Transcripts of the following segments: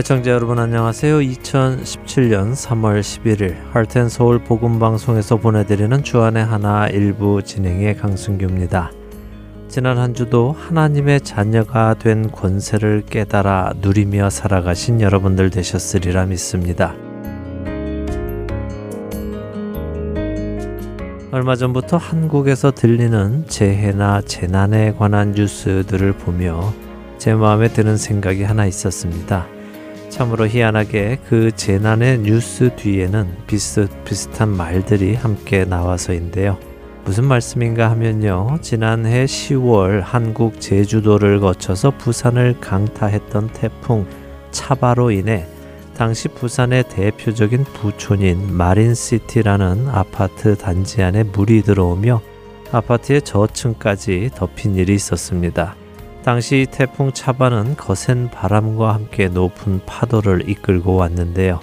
애청자 여러분 안녕하세요. 2017년 3월 11일 할텐 서울 복음 방송에서 보내드리는 주안의 하나 일부 진행의 강승규입니다. 지난 한 주도 하나님의 자녀가 된 권세를 깨달아 누리며 살아가신 여러분들 되셨으리라 믿습니다. 얼마 전부터 한국에서 들리는 재해나 재난에 관한 뉴스들을 보며 제 마음에 드는 생각이 하나 있었습니다. 참으로 희한하게 그 재난의 뉴스 뒤에는 비슷비슷한 말들이 함께 나와서인데요. 무슨 말씀인가 하면요. 지난해 10월 한국 제주도를 거쳐서 부산을 강타했던 태풍 차바로 인해 당시 부산의 대표적인 부촌인 마린시티라는 아파트 단지 안에 물이 들어오며 아파트의 저층까지 덮인 일이 있었습니다. 당시 태풍 차바는 거센 바람과 함께 높은 파도를 이끌고 왔는데요.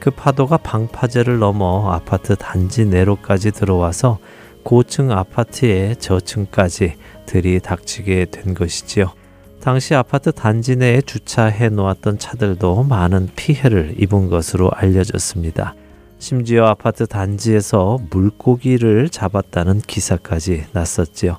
그 파도가 방파제를 넘어 아파트 단지 내로까지 들어와서 고층 아파트의 저층까지 들이닥치게 된 것이지요. 당시 아파트 단지 내에 주차해 놓았던 차들도 많은 피해를 입은 것으로 알려졌습니다. 심지어 아파트 단지에서 물고기를 잡았다는 기사까지 났었지요.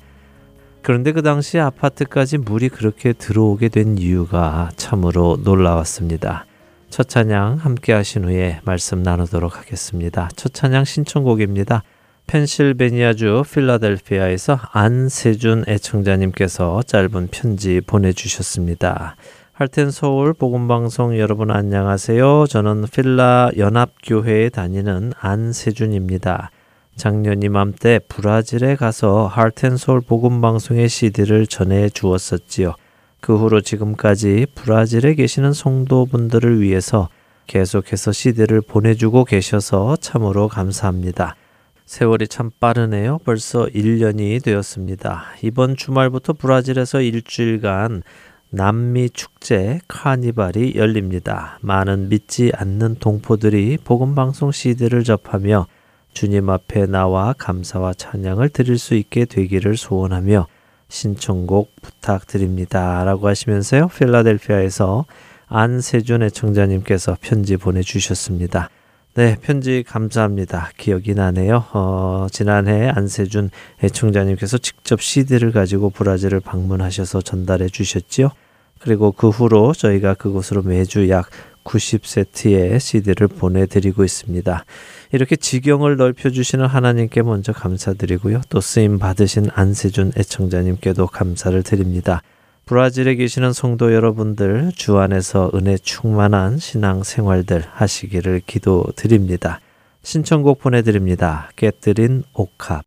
그런데 그 당시 아파트까지 물이 그렇게 들어오게 된 이유가 참으로 놀라웠습니다. 첫 찬양 함께 하신 후에 말씀 나누도록 하겠습니다. 첫 찬양 신청곡입니다. 펜실베니아주 필라델피아에서 안세준 애청자님께서 짧은 편지 보내주셨습니다. 할텐 서울 복음방송 여러분 안녕하세요. 저는 필라 연합교회에 다니는 안세준입니다. 작년 이맘때 브라질에 가서 서울 복음방송의 CD를 전해 주었었지요. 그 후로 지금까지 브라질에 계시는 성도분들을 위해서 계속해서 CD를 보내주고 계셔서 참으로 감사합니다. 세월이 참 빠르네요. 벌써 1년이 되었습니다. 이번 주말부터 브라질에서 일주일간 남미 축제 카니발이 열립니다. 많은 믿지 않는 동포들이 복음방송 CD를 접하며 주님 앞에 나와 감사와 찬양을 드릴 수 있게 되기를 소원하며 신청곡 부탁드립니다. 라고 하시면서요. 필라델피아에서 안세준 애청자님께서 편지 보내주셨습니다. 네, 편지 감사합니다. 기억이 나네요. 어, 지난해 안세준 애청자님께서 직접 CD를 가지고 브라질을 방문하셔서 전달해 주셨지요. 그리고 그 후로 저희가 그곳으로 매주 약 90세트의 CD를 보내드리고 있습니다. 이렇게 지경을 넓혀주시는 하나님께 먼저 감사드리고요. 또 쓰임 받으신 안세준 애청자님께도 감사를 드립니다. 브라질에 계시는 성도 여러분들 주 안에서 은혜 충만한 신앙 생활들 하시기를 기도드립니다. 신청곡 보내드립니다. 깨뜨린 옥합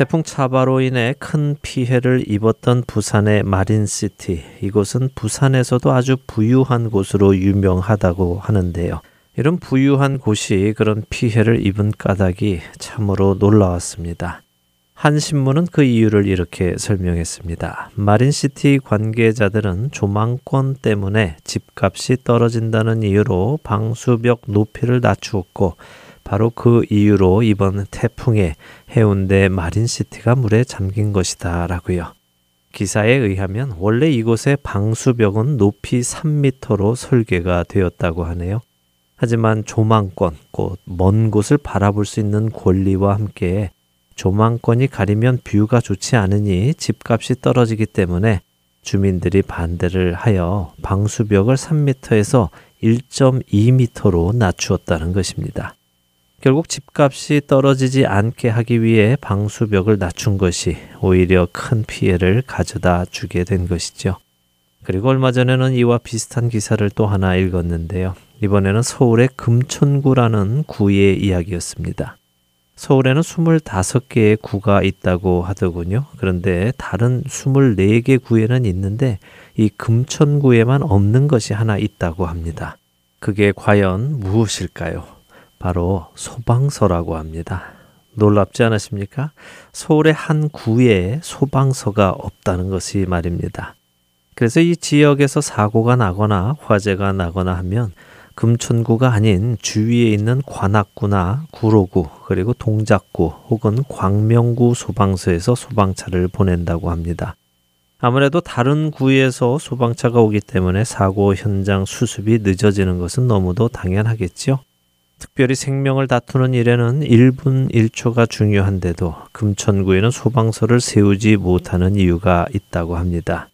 태풍 차바로 인해 큰 피해를 입었던 부산의 마린시티. 이곳은 부산에서도 아주 부유한 곳으로 유명하다고 하는데요. 이런 부유한 곳이 그런 피해를 입은 까닭이 참으로 놀라웠습니다. 한 신문은 그 이유를 이렇게 설명했습니다. 마린시티 관계자들은 조망권 때문에 집값이 떨어진다는 이유로 방수벽 높이를 낮추었고 바로 그 이유로 이번 태풍에 해운대 마린시티가 물에 잠긴 것이다 라고요. 기사에 의하면 원래 이곳의 방수벽은 높이 3m로 설계가 되었다고 하네요. 하지만 조망권, 곧 먼 곳을 바라볼 수 있는 권리와 함께 조망권이 가리면 뷰가 좋지 않으니 집값이 떨어지기 때문에 주민들이 반대를 하여 방수벽을 3m에서 1.2m로 낮추었다는 것입니다. 결국 집값이 떨어지지 않게 하기 위해 방수벽을 낮춘 것이 오히려 큰 피해를 가져다 주게 된 것이죠. 그리고 얼마 전에는 이와 비슷한 기사를 또 하나 읽었는데요. 이번에는 서울의 금천구라는 구의 이야기였습니다. 서울에는 25개의 구가 있다고 하더군요. 그런데 다른 24개 구에는 있는데 이 금천구에만 없는 것이 하나 있다고 합니다. 그게 과연 무엇일까요? 바로 소방서라고 합니다. 놀랍지 않으십니까? 서울의 한 구에 소방서가 없다는 것이 말입니다. 그래서 이 지역에서 사고가 나거나 화재가 나거나 하면 금천구가 아닌 주위에 있는 관악구나 구로구 그리고 동작구 혹은 광명구 소방서에서 소방차를 보낸다고 합니다. 아무래도 다른 구에서 소방차가 오기 때문에 사고 현장 수습이 늦어지는 것은 너무도 당연하겠죠. 특별히 생명을 다투는 일에는 1분 1초가 중요한데도 금천구에는 소방서를 세우지 못하는 이유가 있다고 합니다.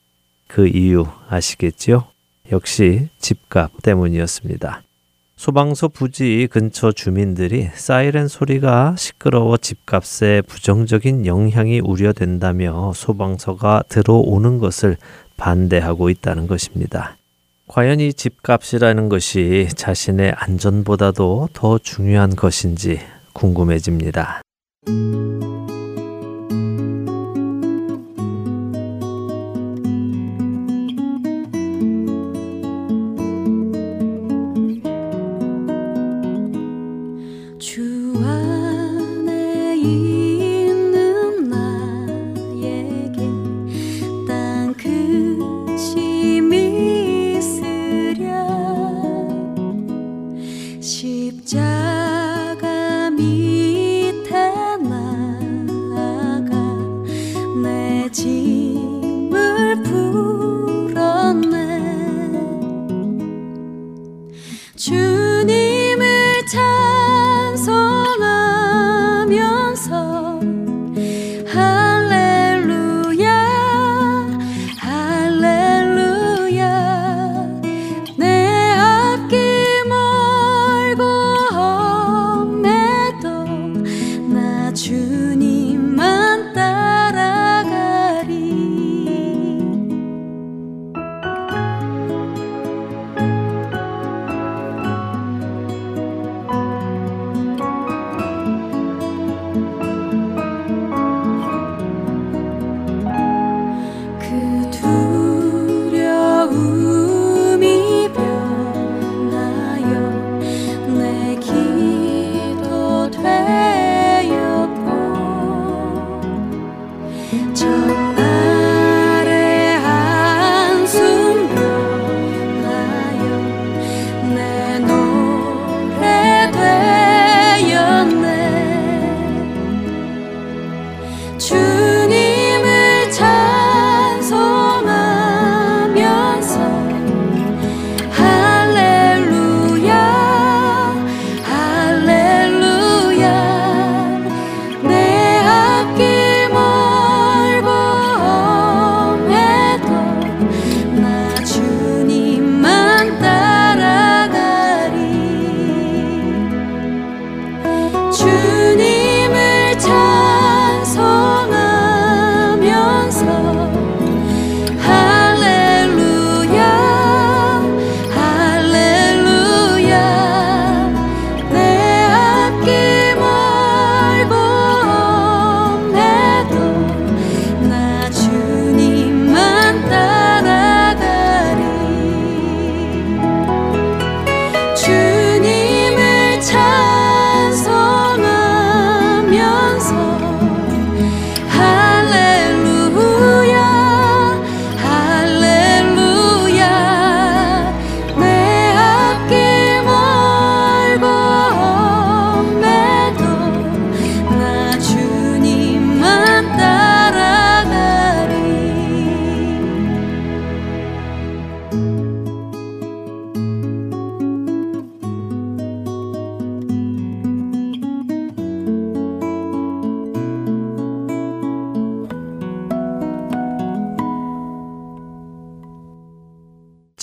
그 이유 아시겠지요? 역시 집값 때문이었습니다. 소방서 부지 근처 주민들이 사이렌 소리가 시끄러워 집값에 부정적인 영향이 우려된다며 소방서가 들어오는 것을 반대하고 있다는 것입니다. 과연 이 집값이라는 것이 자신의 안전보다도 더 중요한 것인지 궁금해집니다.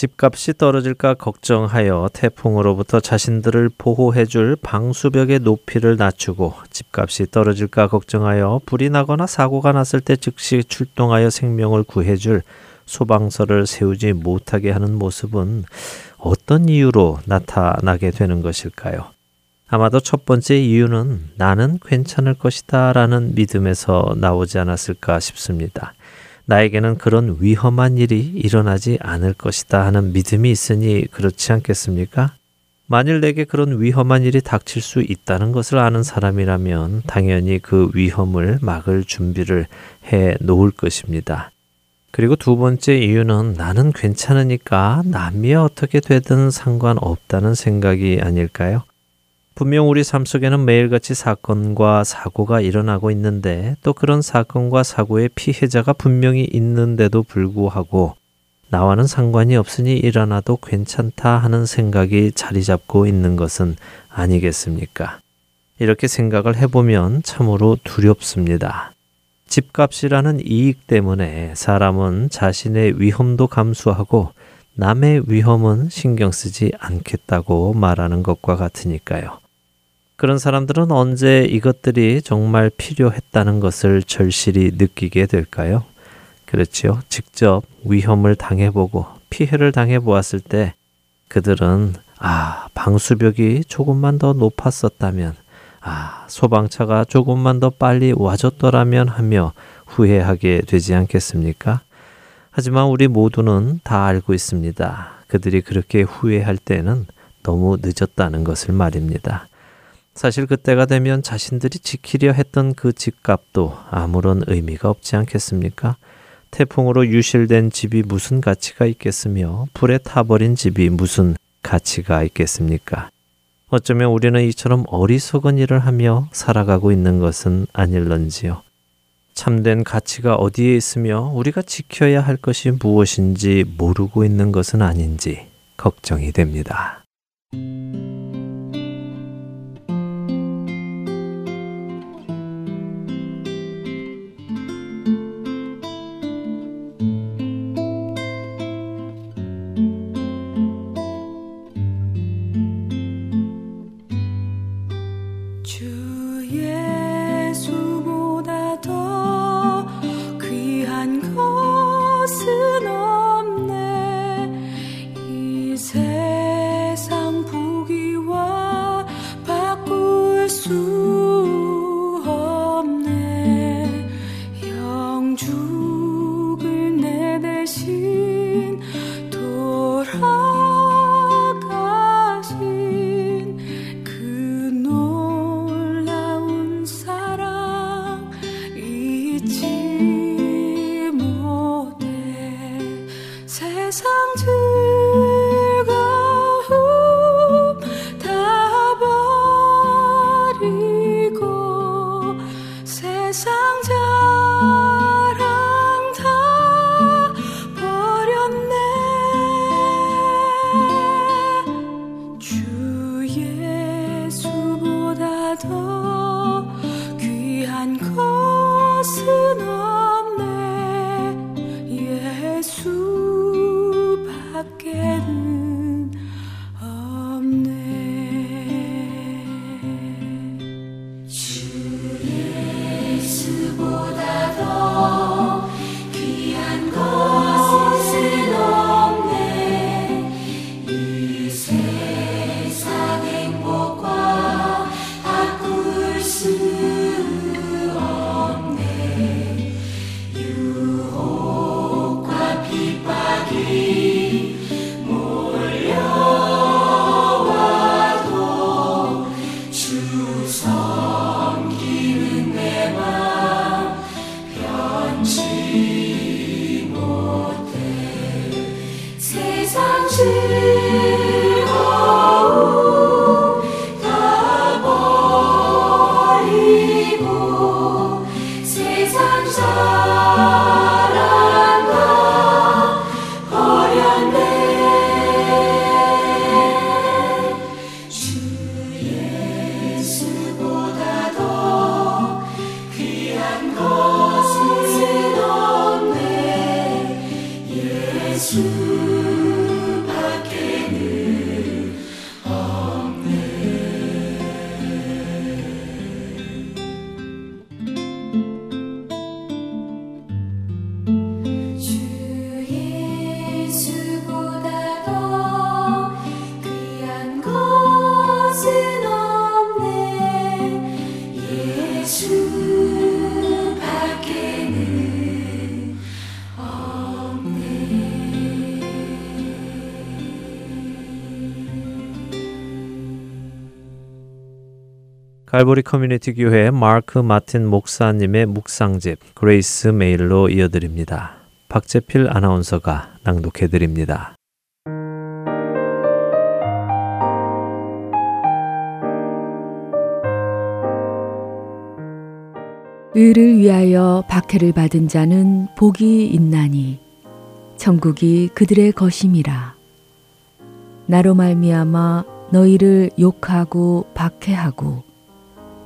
집값이 떨어질까 걱정하여 태풍으로부터 자신들을 보호해줄 방수벽의 높이를 낮추고 집값이 떨어질까 걱정하여 불이 나거나 사고가 났을 때 즉시 출동하여 생명을 구해줄 소방서를 세우지 못하게 하는 모습은 어떤 이유로 나타나게 되는 것일까요? 아마도 첫 번째 이유는 나는 괜찮을 것이다 라는 믿음에서 나오지 않았을까 싶습니다. 나에게는 그런 위험한 일이 일어나지 않을 것이다 하는 믿음이 있으니 그렇지 않겠습니까? 만일 내게 그런 위험한 일이 닥칠 수 있다는 것을 아는 사람이라면 당연히 그 위험을 막을 준비를 해 놓을 것입니다. 그리고 두 번째 이유는 나는 괜찮으니까 남이 어떻게 되든 상관없다는 생각이 아닐까요? 분명 우리 삶 속에는 매일같이 사건과 사고가 일어나고 있는데 또 그런 사건과 사고의 피해자가 분명히 있는데도 불구하고 나와는 상관이 없으니 일어나도 괜찮다 하는 생각이 자리 잡고 있는 것은 아니겠습니까? 이렇게 생각을 해보면 참으로 두렵습니다. 집값이라는 이익 때문에 사람은 자신의 위험도 감수하고 남의 위험은 신경 쓰지 않겠다고 말하는 것과 같으니까요. 그런 사람들은 언제 이것들이 정말 필요했다는 것을 절실히 느끼게 될까요? 그렇지요. 직접 위험을 당해보고 피해를 당해보았을 때 그들은 아, 방수벽이 조금만 더 높았었다면, 아, 소방차가 조금만 더 빨리 와줬더라면 하며 후회하게 되지 않겠습니까? 하지만 우리 모두는 다 알고 있습니다. 그들이 그렇게 후회할 때는 너무 늦었다는 것을 말입니다. 사실 그때가 되면 자신들이 지키려 했던 그 집값도 아무런 의미가 없지 않겠습니까? 태풍으로 유실된 집이 무슨 가치가 있겠으며 불에 타버린 집이 무슨 가치가 있겠습니까? 어쩌면 우리는 이처럼 어리석은 일을 하며 살아가고 있는 것은 아닐런지요. 참된 가치가 어디에 있으며 우리가 지켜야 할 것이 무엇인지 모르고 있는 것은 아닌지 걱정이 됩니다. 갈보리 커뮤니티 교회 마크 마틴 목사님의 묵상집 그레이스 메일로 이어드립니다. 박재필 아나운서가 낭독해 드립니다. 의를 위하여 박해를 받은 자는 복이 있나니 천국이 그들의 것임이라 나로 말미암아 너희를 욕하고 박해하고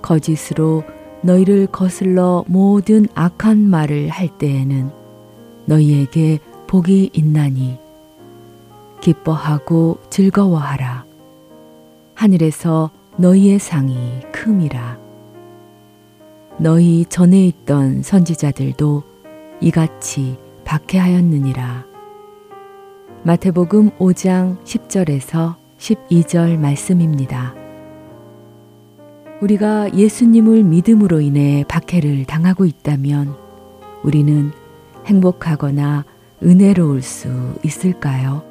거짓으로 너희를 거슬러 모든 악한 말을 할 때에는 너희에게 복이 있나니 기뻐하고 즐거워하라. 하늘에서 너희의 상이 큼이라. 너희 전에 있던 선지자들도 이같이 박해하였느니라. 마태복음 5장 10절에서 12절 말씀입니다. 우리가 예수님을 믿음으로 인해 박해를 당하고 있다면 우리는 행복하거나 은혜로울 수 있을까요?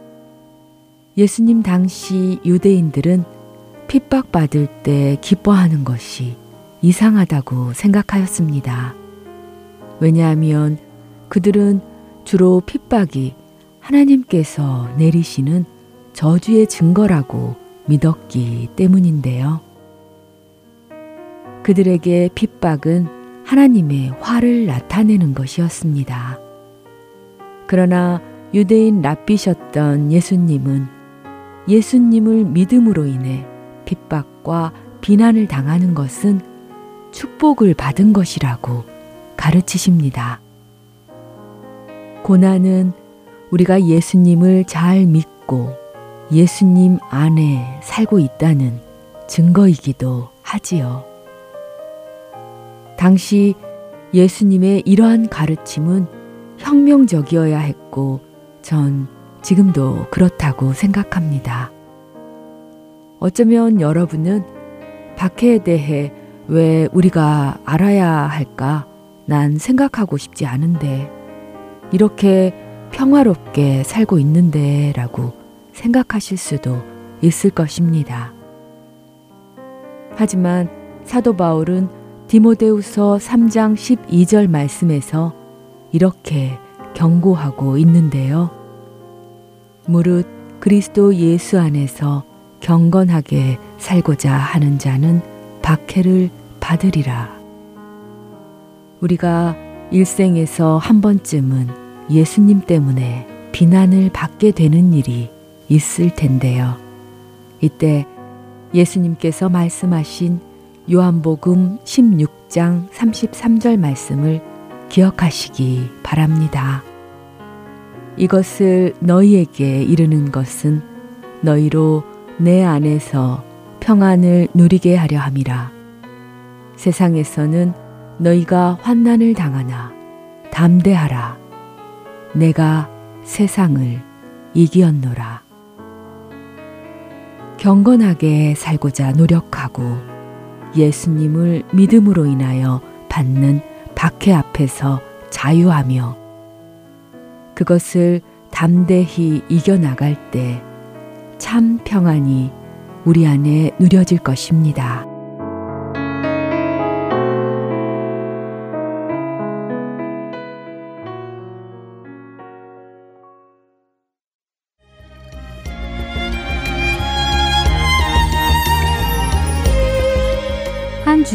예수님 당시 유대인들은 핍박받을 때 기뻐하는 것이 이상하다고 생각하였습니다. 왜냐하면 그들은 주로 핍박이 하나님께서 내리시는 저주의 증거라고 믿었기 때문인데요. 그들에게 핍박은 하나님의 화를 나타내는 것이었습니다. 그러나 유대인 랍비셨던 예수님은 예수님을 믿음으로 인해 핍박과 비난을 당하는 것은 축복을 받은 것이라고 가르치십니다. 고난은 우리가 예수님을 잘 믿고 예수님 안에 살고 있다는 증거이기도 하지요. 당시 예수님의 이러한 가르침은 혁명적이어야 했고 전 지금도 그렇다고 생각합니다. 어쩌면 여러분은 박해에 대해 왜 우리가 알아야 할까 난 생각하고 싶지 않은데 이렇게 평화롭게 살고 있는데 라고 생각하실 수도 있을 것입니다. 하지만 사도 바울은 디모데우서 3장 12절 말씀에서 이렇게 경고하고 있는데요. 무릇 그리스도 예수 안에서 경건하게 살고자 하는 자는 박해를 받으리라. 우리가 일생에서 한 번쯤은 예수님 때문에 비난을 받게 되는 일이 있을 텐데요. 이때 예수님께서 말씀하신 요한복음 16장 33절 말씀을 기억하시기 바랍니다. 이것을 너희에게 이르는 것은 너희로 내 안에서 평안을 누리게 하려 함이라. 세상에서는 너희가 환난을 당하나 담대하라. 내가 세상을 이기었노라. 경건하게 살고자 노력하고 예수님을 믿음으로 인하여 받는 박해 앞에서 자유하며 그것을 담대히 이겨나갈 때 참 평안이 우리 안에 누려질 것입니다.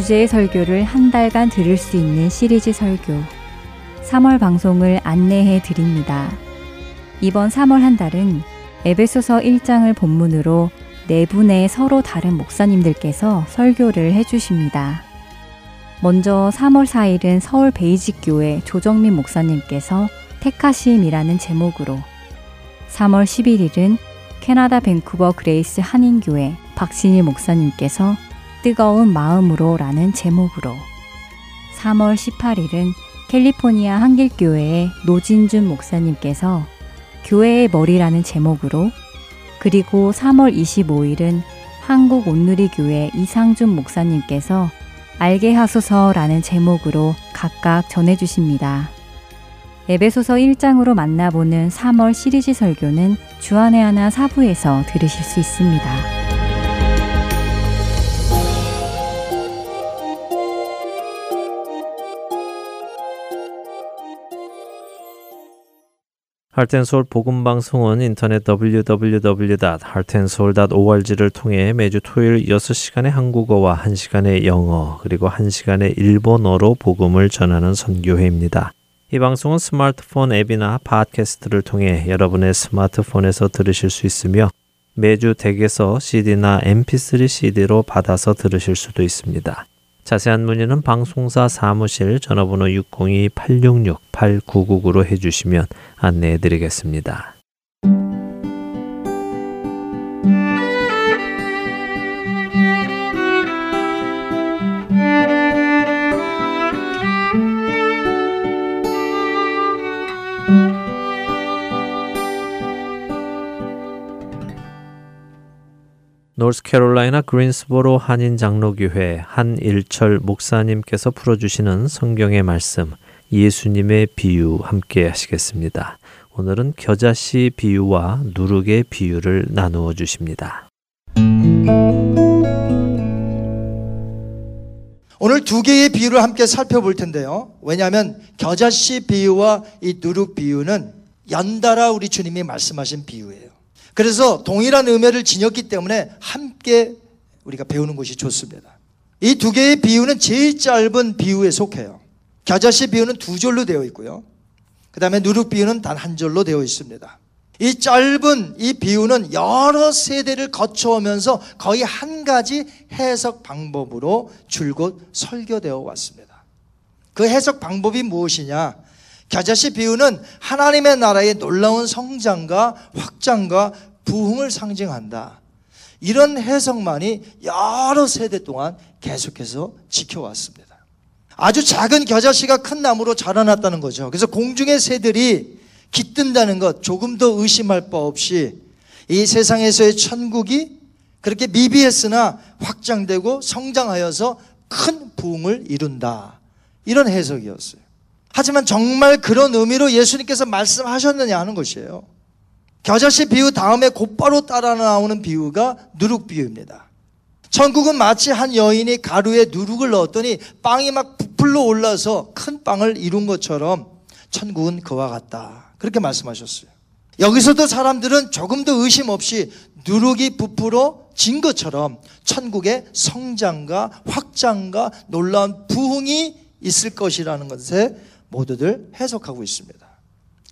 주제의 설교를 한 달간 들을 수 있는 시리즈 설교 3월 방송을 안내해 드립니다. 이번 3월 한 달은 에베소서 1장을 본문으로 네 분의 서로 다른 목사님들께서 설교를 해 주십니다. 먼저 3월 4일은 서울 베이직교회 조정민 목사님께서 택하심이라는 제목으로 3월 11일은 캐나다 밴쿠버 그레이스 한인교회 박신일 목사님께서 뜨거운 마음으로 라는 제목으로 3월 18일은 캘리포니아 한길교회의 노진준 목사님께서 교회의 머리라는 제목으로 그리고 3월 25일은 한국 온누리교회 이상준 목사님께서 알게 하소서라는 제목으로 각각 전해주십니다. 에베소서 1장으로 만나보는 3월 시리즈 설교는 주안의 하나 사부에서 들으실 수 있습니다. 할텐서울 복음방송은 인터넷 www.heartandsoul.org를 통해 매주 토요일 6시간의 한국어와 1시간의 영어 그리고 1시간의 일본어로 복음을 전하는 선교회입니다. 이 방송은 스마트폰 앱이나 팟캐스트를 통해 여러분의 스마트폰에서 들으실 수 있으며 매주 댁에서 CD나 MP3 CD로 받아서 들으실 수도 있습니다. 자세한 문의는 방송사 사무실 전화번호 602-866-8999로 해주시면 안내해 드리겠습니다. 노스캐롤라이나 그린스보로 한인 장로교회 한일철 목사님께서 풀어주시는 성경의 말씀 예수님의 비유 함께 하시겠습니다. 오늘은 겨자씨 비유와 누룩의 비유를 나누어 주십니다. 오늘 두 개의 비유를 함께 살펴볼 텐데요. 왜냐하면 겨자씨 비유와 이 누룩 비유는 연달아 우리 주님이 말씀하신 비유예요. 그래서 동일한 의미를 지녔기 때문에 함께 우리가 배우는 것이 좋습니다. 이 두 개의 비유는 제일 짧은 비유에 속해요. 겨자씨 비유는 두 절로 되어 있고요. 그 다음에 누룩 비유는 단 한 절로 되어 있습니다. 이 짧은 이 비유는 여러 세대를 거쳐오면서 거의 한 가지 해석 방법으로 줄곧 설교되어 왔습니다. 그 해석 방법이 무엇이냐? 겨자씨 비유는 하나님의 나라의 놀라운 성장과 확장과 부흥을 상징한다. 이런 해석만이 여러 세대 동안 계속해서 지켜왔습니다. 아주 작은 겨자씨가 큰 나무로 자라났다는 거죠. 그래서 공중의 새들이 깃든다는 것 조금 더 의심할 바 없이 이 세상에서의 천국이 그렇게 미비했으나 확장되고 성장하여서 큰 부흥을 이룬다. 이런 해석이었어요. 하지만 정말 그런 의미로 예수님께서 말씀하셨느냐 하는 것이에요. 겨자씨 비유 다음에 곧바로 따라 나오는 비유가 누룩 비유입니다. 천국은 마치 한 여인이 가루에 누룩을 넣었더니 빵이 막 부풀러 올라서 큰 빵을 이룬 것처럼 천국은 그와 같다. 그렇게 말씀하셨어요. 여기서도 사람들은 조금 더 의심 없이 누룩이 부풀어 진 것처럼 천국의 성장과 확장과 놀라운 부흥이 있을 것이라는 것에 모두들 해석하고 있습니다.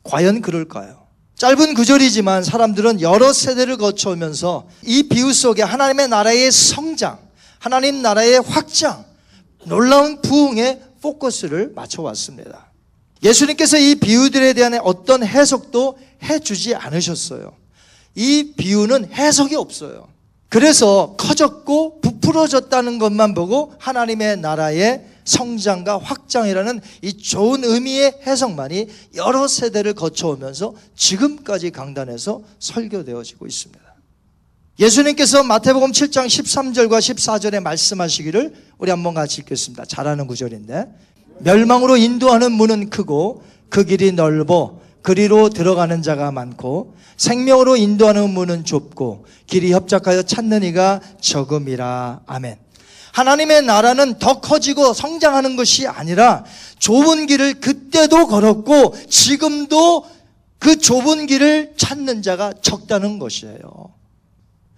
과연 그럴까요? 짧은 구절이지만 사람들은 여러 세대를 거쳐오면서 이 비유 속에 하나님의 나라의 성장, 하나님 나라의 확장, 놀라운 부흥에 포커스를 맞춰왔습니다. 예수님께서 이 비유들에 대한 어떤 해석도 해주지 않으셨어요. 이 비유는 해석이 없어요. 그래서 커졌고 부풀어졌다는 것만 보고 하나님의 나라의 성장과 확장이라는 이 좋은 의미의 해석만이 여러 세대를 거쳐오면서 지금까지 강단에서 설교되어지고 있습니다. 예수님께서 마태복음 7장 13절과 14절에 말씀하시기를 우리 한번 같이 읽겠습니다. 잘하는 구절인데 멸망으로 인도하는 문은 크고 그 길이 넓어 그리로 들어가는 자가 많고 생명으로 인도하는 문은 좁고 길이 협착하여 찾는 이가 적음이라. 아멘. 하나님의 나라는 더 커지고 성장하는 것이 아니라 좁은 길을 그때도 걸었고 지금도 그 좁은 길을 찾는 자가 적다는 것이에요.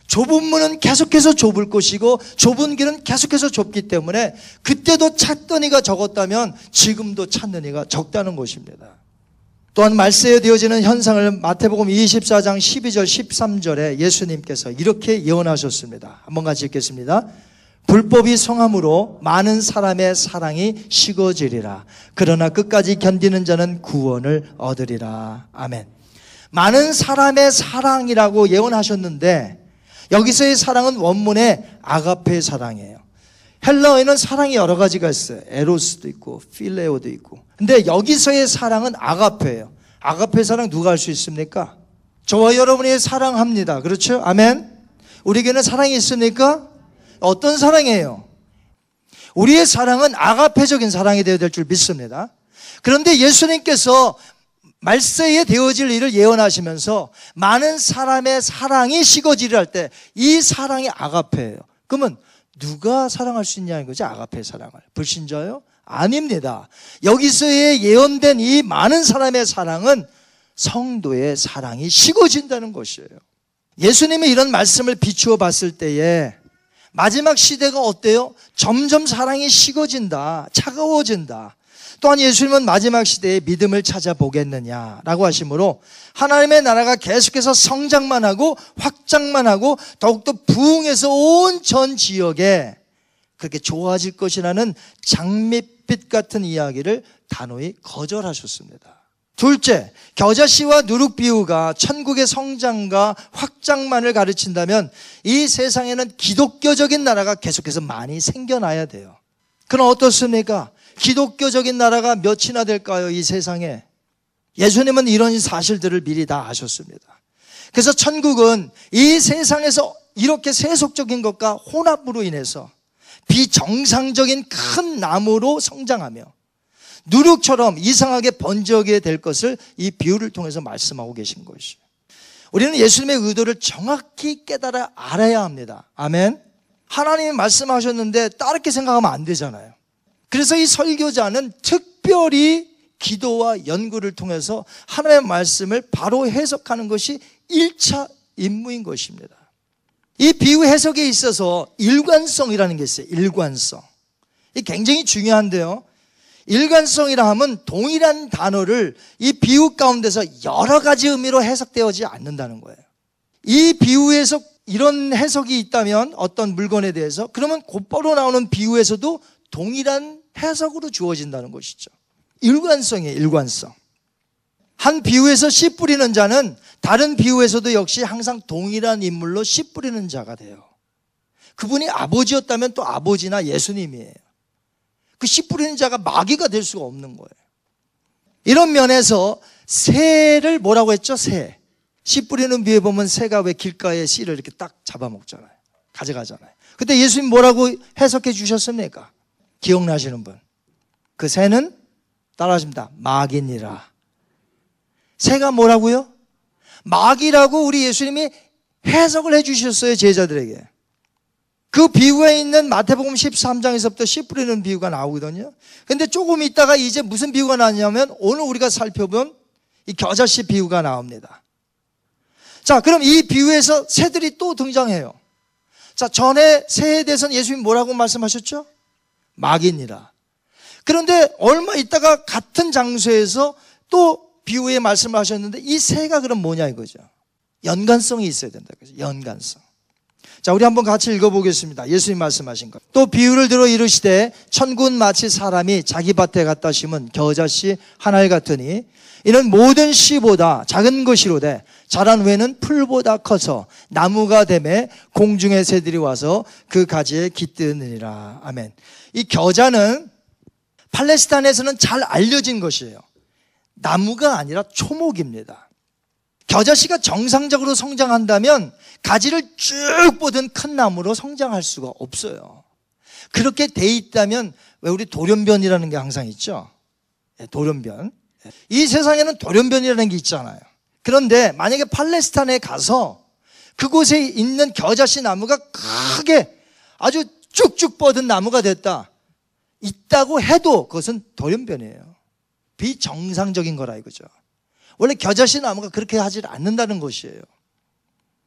좁은 문은 계속해서 좁을 것이고 좁은 길은 계속해서 좁기 때문에 그때도 찾던 이가 적었다면 지금도 찾는 이가 적다는 것입니다. 또한 말세에 되어지는 현상을 마태복음 24장 12절 13절에 예수님께서 이렇게 예언하셨습니다. 한번 같이 읽겠습니다. 불법이 성함으로 많은 사람의 사랑이 식어지리라. 그러나 끝까지 견디는 자는 구원을 얻으리라. 아멘. 많은 사람의 사랑이라고 예언하셨는데 여기서의 사랑은 원문의 아가페 사랑이에요. 헬라어에는 사랑이 여러 가지가 있어요. 에로스도 있고 필레오도 있고. 근데 여기서의 사랑은 아가페예요. 아가페 사랑 누가 할 수 있습니까? 저와 여러분이 사랑합니다. 그렇죠? 아멘. 우리에게는 사랑이 있습니까? 어떤 사랑이에요? 우리의 사랑은 아가페적인 사랑이 되어야 될 줄 믿습니다. 그런데 예수님께서 말세에 되어질 일을 예언하시면서 많은 사람의 사랑이 식어지려 할때 이 사랑이 아가페예요. 그러면 누가 사랑할 수 있냐는 거죠. 아가페 사랑을. 불신자요? 아닙니다. 여기서의 예언된 이 많은 사람의 사랑은 성도의 사랑이 식어진다는 것이에요. 예수님이 이런 말씀을 비추어 봤을 때에 마지막 시대가 어때요? 점점 사랑이 식어진다. 차가워진다. 또한 예수님은 마지막 시대에 믿음을 찾아보겠느냐라고 하시므로 하나님의 나라가 계속해서 성장만 하고 확장만 하고 더욱더 부흥해서 온 전 지역에 그렇게 좋아질 것이라는 장밋빛 같은 이야기를 단호히 거절하셨습니다. 둘째, 겨자씨와 누룩비유가 천국의 성장과 확장만을 가르친다면 이 세상에는 기독교적인 나라가 계속해서 많이 생겨나야 돼요. 그럼 어떻습니까? 기독교적인 나라가 몇이나 될까요? 이 세상에. 예수님은 이런 사실들을 미리 다 아셨습니다. 그래서 천국은 이 세상에서 이렇게 세속적인 것과 혼합으로 인해서 비정상적인 큰 나무로 성장하며 누룩처럼 이상하게 번져게 될 것을 이 비유를 통해서 말씀하고 계신 것이에요. 우리는 예수님의 의도를 정확히 깨달아 알아야 합니다. 아멘. 하나님이 말씀하셨는데 다르게 생각하면 안 되잖아요. 그래서 이 설교자는 특별히 기도와 연구를 통해서 하나님의 말씀을 바로 해석하는 것이 1차 임무인 것입니다. 이 비유 해석에 있어서 일관성이라는 게 있어요. 일관성. 이 굉장히 중요한데요. 일관성이라 하면 동일한 단어를 이 비유 가운데서 여러 가지 의미로 해석되어지 않는다는 거예요. 이 비유에서 이런 해석이 있다면 어떤 물건에 대해서 그러면 곧바로 나오는 비유에서도 동일한 해석으로 주어진다는 것이죠. 일관성이에요, 일관성. 한 비유에서 씨 뿌리는 자는 다른 비유에서도 역시 항상 동일한 인물로 씨 뿌리는 자가 돼요. 그분이 아버지였다면 또 아버지나 예수님이에요. 그 씨 뿌리는 자가 마귀가 될 수가 없는 거예요. 이런 면에서 새를 뭐라고 했죠? 새. 씨 뿌리는 비에 보면 새가 왜 길가에 씨를 이렇게 딱 잡아먹잖아요. 가져가잖아요. 그때 예수님 뭐라고 해석해 주셨습니까? 기억나시는 분. 그 새는 따라하십니다. 마귀니라. 새가 뭐라고요? 마귀라고 우리 예수님이 해석을 해 주셨어요, 제자들에게. 그 비유에 있는 마태복음 13장에서부터 씨 뿌리는 비유가 나오거든요. 근데 조금 있다가 이제 무슨 비유가 나냐면 오늘 우리가 살펴본 이 겨자씨 비유가 나옵니다. 자, 그럼 이 비유에서 새들이 또 등장해요. 자, 전에 새에 대해서는 예수님 뭐라고 말씀하셨죠? 마귀니라. 그런데 얼마 있다가 같은 장소에서 또 비유의 말씀을 하셨는데 이 새가 그럼 뭐냐 이거죠. 연관성이 있어야 된다. 그죠? 연관성. 자, 우리 한번 같이 읽어보겠습니다. 예수님 말씀하신 것. 또 비유를 들어 이르시되 천군 마치 사람이 자기 밭에 갖다 심은 겨자씨 하나를 같으니 이는 모든 씨보다 작은 것이로되 자란 후에는 풀보다 커서 나무가 되매 공중의 새들이 와서 그 가지에 깃드느니라. 아멘. 이 겨자는 팔레스타인에서는 잘 알려진 것이에요. 나무가 아니라 초목입니다. 겨자씨가 정상적으로 성장한다면 가지를 쭉 뻗은 큰 나무로 성장할 수가 없어요. 그렇게 돼 있다면 왜 우리 돌연변이라는 게 항상 있죠? 예, 돌연변. 이 세상에는 돌연변이라는 게 있잖아요. 그런데 만약에 팔레스타인에 가서 그곳에 있는 겨자씨 나무가 크게 아주 쭉쭉 뻗은 나무가 됐다. 있다고 해도 그것은 돌연변이에요. 비정상적인 거라 이거죠. 원래 겨자씨 나무가 그렇게 하지 않는다는 것이에요.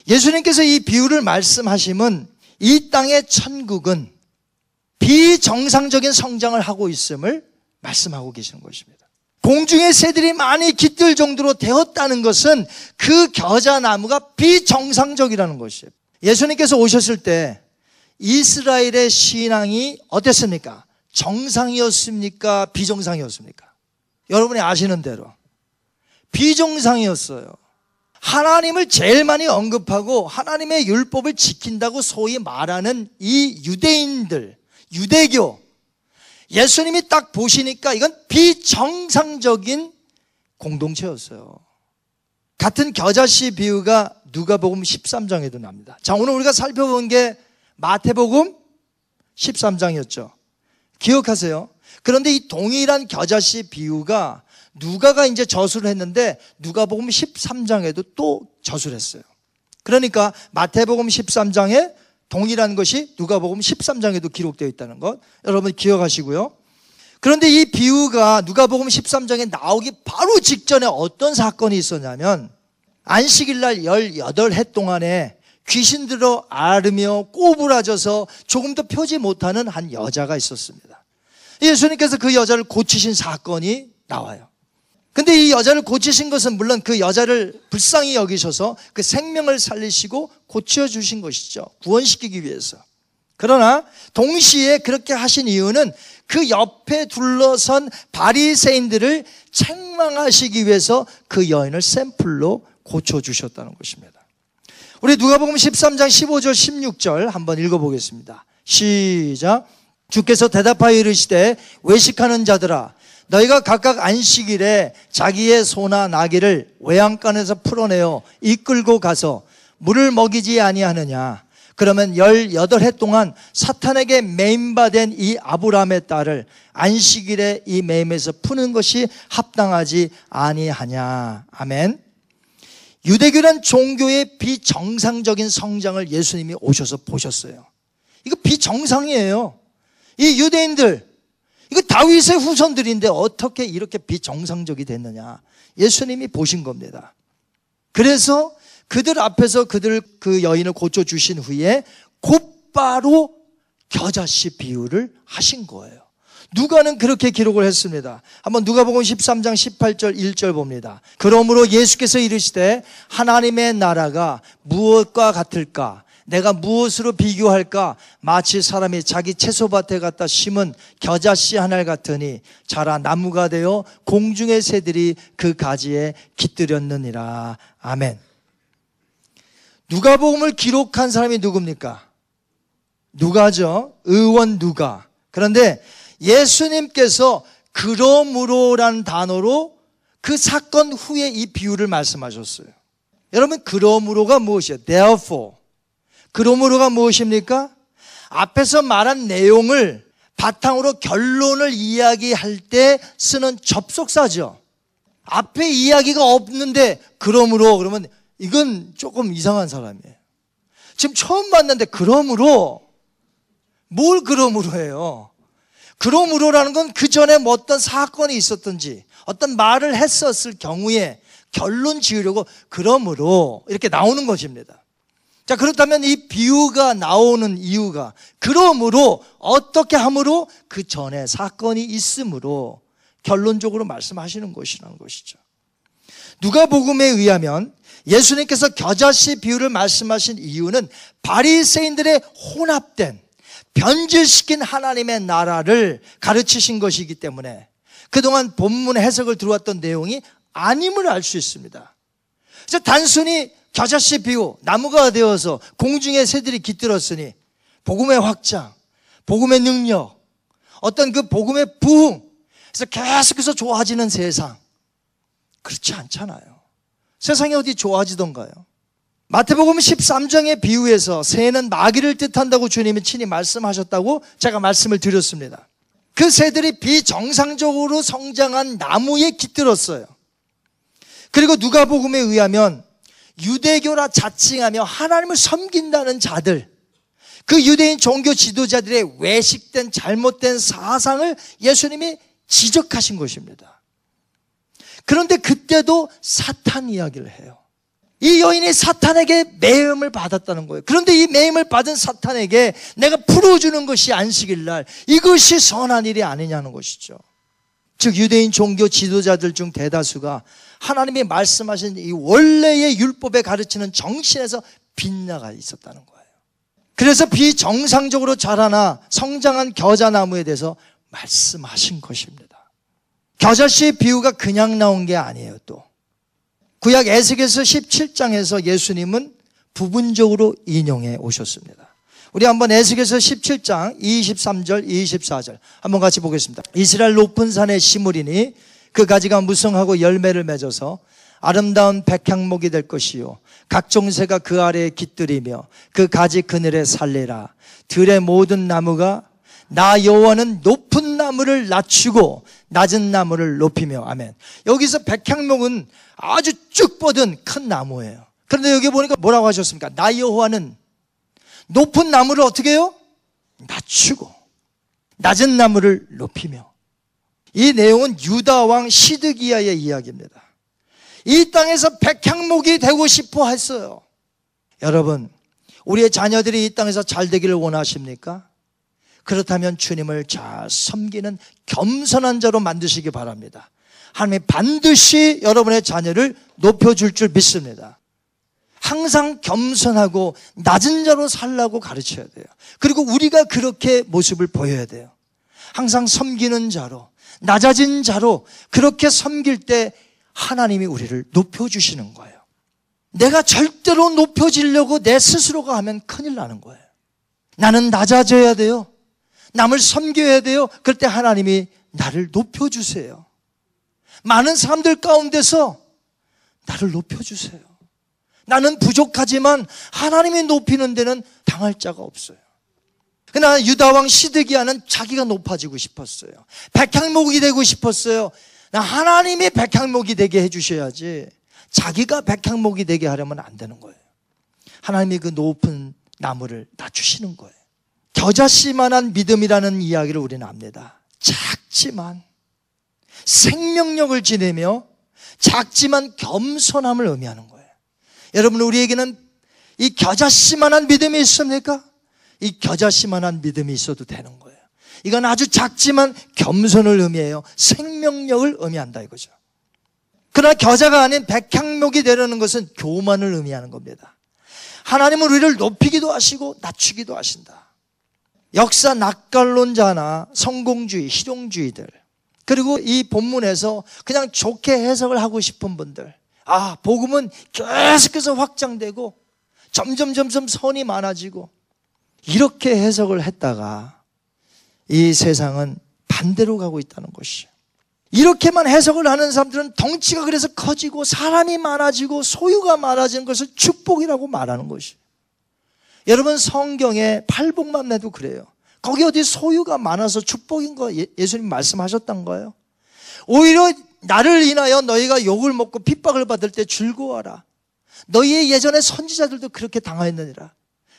예수님께서 이 비유를 말씀하시면 이 땅의 천국은 비정상적인 성장을 하고 있음을 말씀하고 계시는 것입니다. 공중의 새들이 많이 깃들 정도로 되었다는 것은 그 겨자나무가 비정상적이라는 것이에요. 예수님께서 오셨을 때 이스라엘의 신앙이 어땠습니까? 정상이었습니까? 비정상이었습니까? 여러분이 아시는 대로 비정상이었어요. 하나님을 제일 많이 언급하고 하나님의 율법을 지킨다고 소위 말하는 이 유대인들, 유대교, 예수님이 딱 보시니까 이건 비정상적인 공동체였어요. 같은 겨자씨 비유가 누가복음 13장에도 납니다. 자, 오늘 우리가 살펴본 게 마태복음 13장이었죠. 기억하세요. 그런데 이 동일한 겨자씨 비유가 누가가 이제 저수를 했는데 누가복음 13장에도 또 저수를 했어요. 그러니까 마태복음 13장에 동일한 것이 누가복음 13장에도 기록되어 있다는 것 여러분 기억하시고요. 그런데 이 비유가 누가복음 13장에 나오기 바로 직전에 어떤 사건이 있었냐면 안식일 날 18해 동안에 귀신 들어 앓으며 꼬부라져서 조금도 펴지 못하는 한 여자가 있었습니다. 예수님께서 그 여자를 고치신 사건이 나와요. 근데 이 여자를 고치신 것은 물론 그 여자를 불쌍히 여기셔서 그 생명을 살리시고 고쳐주신 것이죠. 구원시키기 위해서. 그러나 동시에 그렇게 하신 이유는 그 옆에 둘러선 바리새인들을 책망하시기 위해서 그 여인을 샘플로 고쳐주셨다는 것입니다. 우리 누가복음 13장 15절 16절 한번 읽어보겠습니다. 시작. 주께서 대답하여 이르시되 외식하는 자들아 너희가 각각 안식일에 자기의 소나 나귀를 외양간에서 풀어내어 이끌고 가서 물을 먹이지 아니하느냐 그러면 18해 동안 사탄에게 매임받은 이 아브라함의 딸을 안식일에 이 매임에서 푸는 것이 합당하지 아니하냐 아멘 유대교란 종교의 비정상적인 성장을 예수님이 오셔서 보셨어요 이거 비정상이에요 이 유대인들 이거 다윗의 후손들인데 어떻게 이렇게 비정상적이 됐느냐? 예수님이 보신 겁니다. 그래서 그들 앞에서 그들 그 여인을 고쳐 주신 후에 곧바로 겨자씨 비유를 하신 거예요. 누가는 그렇게 기록을 했습니다. 한번 누가복음 13장 18절 1절 봅니다. 그러므로 예수께서 이르시되 하나님의 나라가 무엇과 같을까? 내가 무엇으로 비교할까? 마치 사람이 자기 채소밭에 갖다 심은 겨자씨 하나 같으니 자라 나무가 되어 공중의 새들이 그 가지에 깃들였느니라. 아멘. 누가복음을 기록한 사람이 누굽니까? 누가죠? 의원 누가. 그런데 예수님께서 그러므로라는 단어로 그 사건 후에 이 비유를 말씀하셨어요. 여러분, 그러므로가 무엇이에요? therefore. 그러므로가 무엇입니까? 앞에서 말한 내용을 바탕으로 결론을 이야기할 때 쓰는 접속사죠. 앞에 이야기가 없는데 그러므로 그러면 이건 조금 이상한 사람이에요. 지금 처음 봤는데 그러므로 뭘 그러므로 해요? 그러므로라는 건 그 전에 뭐 어떤 사건이 있었든지 어떤 말을 했었을 경우에 결론 지으려고 그러므로 이렇게 나오는 것입니다. 자, 그렇다면 이 비유가 나오는 이유가 그러므로 어떻게 함으로 그 전에 사건이 있으므로 결론적으로 말씀하시는 것이라는 것이죠. 누가복음에 의하면 예수님께서 겨자씨 비유를 말씀하신 이유는 바리새인들의 혼합된 변질시킨 하나님의 나라를 가르치신 것이기 때문에 그동안 본문 해석을 들어왔던 내용이 아님을 알 수 있습니다. 그래서 단순히 겨자씨 비유, 나무가 되어서 공중에 새들이 깃들었으니 복음의 확장, 복음의 능력, 어떤 그 복음의 부흥, 그래서 계속해서 좋아지는 세상. 그렇지 않잖아요. 세상이 어디 좋아지던가요? 마태복음 13장의 비유에서 새는 마귀를 뜻한다고 주님이 친히 말씀하셨다고 제가 말씀을 드렸습니다. 그 새들이 비정상적으로 성장한 나무에 깃들었어요. 그리고 누가복음에 의하면 유대교라 자칭하며 하나님을 섬긴다는 자들, 그 유대인 종교 지도자들의 외식된 잘못된 사상을 예수님이 지적하신 것입니다. 그런데 그때도 사탄 이야기를 해요. 이 여인이 사탄에게 매임을 받았다는 거예요. 그런데 이 매임을 받은 사탄에게 내가 풀어주는 것이 안식일 날 이것이 선한 일이 아니냐는 것이죠. 즉 유대인 종교 지도자들 중 대다수가 하나님이 말씀하신 이 원래의 율법에 가르치는 정신에서 빗나가 있었다는 거예요. 그래서 비정상적으로 자라나 성장한 겨자나무에 대해서 말씀하신 것입니다. 겨자씨의 비유가 그냥 나온 게 아니에요, 또. 구약 에스겔서 17장에서 예수님은 부분적으로 인용해 오셨습니다. 우리 한번 에스겔서 17장 23절, 24절 한번 같이 보겠습니다. 이스라엘 높은 산에 심으리니 그 가지가 무성하고 열매를 맺어서 아름다운 백향목이 될 것이요 각종 새가 그 아래에 깃들이며 그 가지 그늘에 살리라 들의 모든 나무가 나 여호와는 높은 나무를 낮추고 낮은 나무를 높이며 아멘. 여기서 백향목은 아주 쭉 뻗은 큰 나무예요. 그런데 여기 보니까 뭐라고 하셨습니까? 나 여호와는 높은 나무를 어떻게 해요? 낮추고 낮은 나무를 높이며 이 내용은 유다 왕 시드기야의 이야기입니다. 이 땅에서 백향목이 되고 싶어 했어요. 여러분, 우리의 자녀들이 이 땅에서 잘 되기를 원하십니까? 그렇다면 주님을 잘 섬기는 겸손한 자로 만드시기 바랍니다. 하나님이 반드시 여러분의 자녀를 높여줄 줄 믿습니다. 항상 겸손하고 낮은 자로 살라고 가르쳐야 돼요. 그리고 우리가 그렇게 모습을 보여야 돼요. 항상 섬기는 자로, 낮아진 자로 그렇게 섬길 때 하나님이 우리를 높여주시는 거예요. 내가 절대로 높여지려고 내 스스로가 하면 큰일 나는 거예요. 나는 낮아져야 돼요. 남을 섬겨야 돼요. 그럴 때 하나님이 나를 높여주세요. 많은 사람들 가운데서 나를 높여주세요. 나는 부족하지만 하나님이 높이는 데는 당할 자가 없어요. 그러나 유다왕 시드기야는 자기가 높아지고 싶었어요. 백향목이 되고 싶었어요. 나 하나님이 백향목이 되게 해주셔야지 자기가 백향목이 되게 하려면 안 되는 거예요. 하나님이 그 높은 나무를 낮추시는 거예요. 겨자씨만한 믿음이라는 이야기를 우리는 압니다. 작지만 생명력을 지내며 작지만 겸손함을 의미하는 거예요. 여러분 우리에게는 이 겨자씨만한 믿음이 있습니까? 이 겨자씨만한 믿음이 있어도 되는 거예요. 이건 아주 작지만 겸손을 의미해요. 생명력을 의미한다 이거죠. 그러나 겨자가 아닌 백향목이 되려는 것은 교만을 의미하는 겁니다. 하나님은 우리를 높이기도 하시고 낮추기도 하신다. 역사 낙관론자나 성공주의, 실용주의들 그리고 이 본문에서 그냥 좋게 해석을 하고 싶은 분들 아 복음은 계속해서 확장되고 점점 점점 선이 많아지고 이렇게 해석을 했다가 이 세상은 반대로 가고 있다는 것이죠. 이렇게만 해석을 하는 사람들은 덩치가 그래서 커지고 사람이 많아지고 소유가 많아지는 것을 축복이라고 말하는 것이. 여러분 성경에 팔복만 해도 그래요. 거기 어디 소유가 많아서 축복인 거 예, 예수님 말씀하셨던 거예요. 오히려 나를 인하여 너희가 욕을 먹고 핍박을 받을 때 즐거워하라. 너희의 예전의 선지자들도 그렇게 당하였느니라.